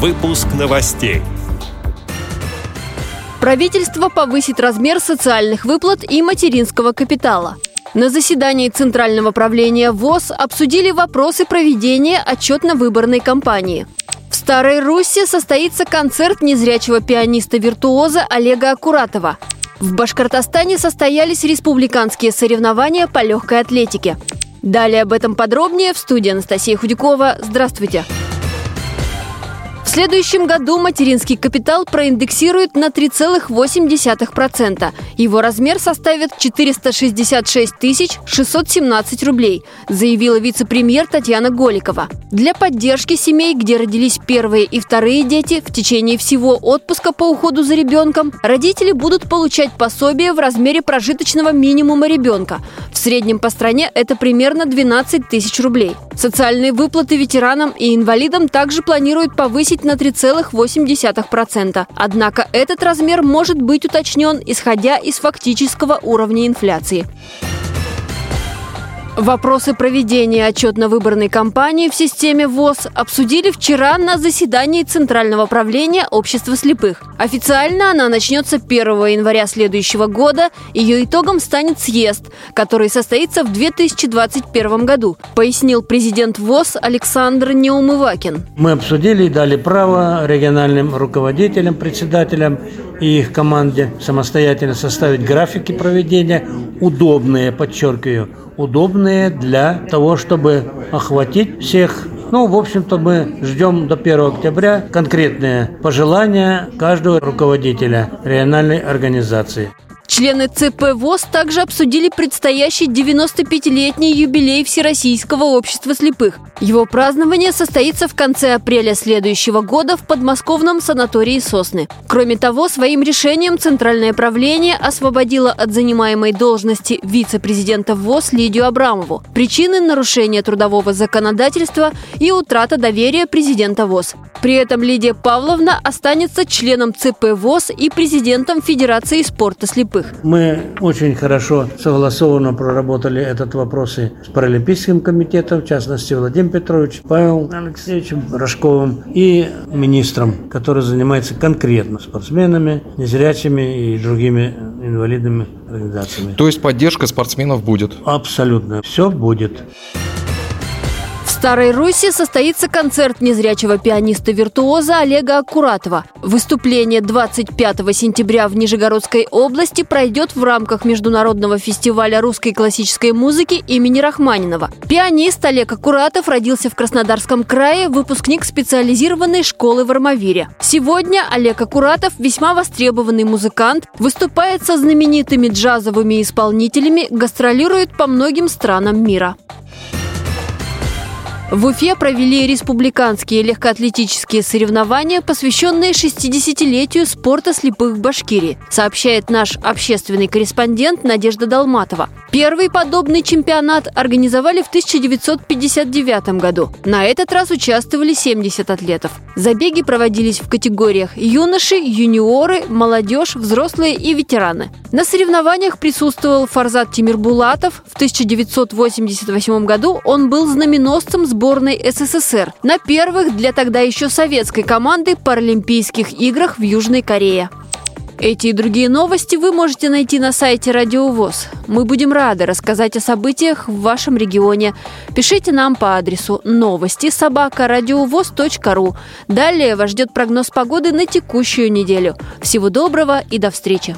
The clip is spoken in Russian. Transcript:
Выпуск новостей. Правительство повысит размер социальных выплат и материнского капитала. На заседании Центрального правления ВОЗ обсудили вопросы проведения отчетно-выборной кампании. В Старой Руси состоится концерт незрячего пианиста-виртуоза Олега Акуратова. В Башкортостане состоялись республиканские соревнования по легкой атлетике. Далее об этом подробнее в студии Анастасия Худякова. Здравствуйте! Здравствуйте! Следующем году материнский капитал проиндексирует на 3,8%. Его размер составит 466 617 рублей, заявила вице-премьер Татьяна Голикова. Для поддержки семей, где родились первые и вторые дети, в течение всего отпуска по уходу за ребенком родители будут получать пособие в размере прожиточного минимума ребенка. В среднем по стране это примерно 12 тысяч рублей. Социальные выплаты ветеранам и инвалидам также планируют повысить на 3,8%. Однако этот размер может быть уточнен, исходя из фактического уровня инфляции. Вопросы проведения отчетно-выборной кампании в системе ВОЗ обсудили вчера на заседании Центрального правления Общества слепых. Официально она начнется 1 января следующего года. Ее итогом станет съезд, который состоится в 2021 году, пояснил президент ВОЗ Александр Неумывакин. Мы обсудили и дали право региональным руководителям, председателям и их команде самостоятельно составить графики проведения, удобные, подчеркиваю, удобные для того, чтобы охватить всех. Ну, в общем-то, мы ждем до 1 октября конкретные пожелания каждого руководителя региональной организации. Члены ЦП ВОЗ также обсудили предстоящий 95-летний юбилей Всероссийского общества слепых. Его празднование состоится в конце апреля следующего года в подмосковном санатории «Сосны». Кроме того, своим решением Центральное правление освободило от занимаемой должности вице-президента ВОЗ Лидию Абрамову. Причины нарушения трудового законодательства и утрата доверия президента ВОЗ. При этом Лидия Павловна останется членом ЦП ВОЗ и президентом Федерации спорта слепых. Мы очень хорошо согласованно проработали этот вопрос и с Паралимпийским комитетом, в частности Владимир Петрович, Павел Алексеевичем Рожковым и министром, который занимается конкретно спортсменами, незрячими и другими инвалидными организациями. То есть поддержка спортсменов будет? Абсолютно. Все будет. Старой Руси состоится концерт незрячего пианиста-виртуоза Олега Аккуратова. Выступление 25 сентября в Нижегородской области пройдет в рамках Международного фестиваля русской классической музыки имени Рахманинова. Пианист Олег Аккуратов родился в Краснодарском крае, выпускник специализированной школы в Армавире. Сегодня Олег Аккуратов весьма востребованный музыкант, выступает со знаменитыми джазовыми исполнителями, гастролирует по многим странам мира. В Уфе провели республиканские легкоатлетические соревнования, посвященные 60-летию спорта слепых в Башкирии, сообщает наш общественный корреспондент Надежда Долматова. Первый подобный чемпионат организовали в 1959 году. На этот раз участвовали 70 атлетов. Забеги проводились в категориях юноши, юниоры, молодежь, взрослые и ветераны. На соревнованиях присутствовал Фарзат Тимирбулатов. В 1988 году он был знаменосцем сборной СССР на первых для тогда еще советской команды Паралимпийских играх в Южной Корее. Эти и другие новости вы можете найти на сайте Радио ВОЗ. Мы будем рады рассказать о событиях в вашем регионе. Пишите нам по адресу новости собака ру. Далее вас ждет прогноз погоды на текущую неделю. Всего доброго и до встречи!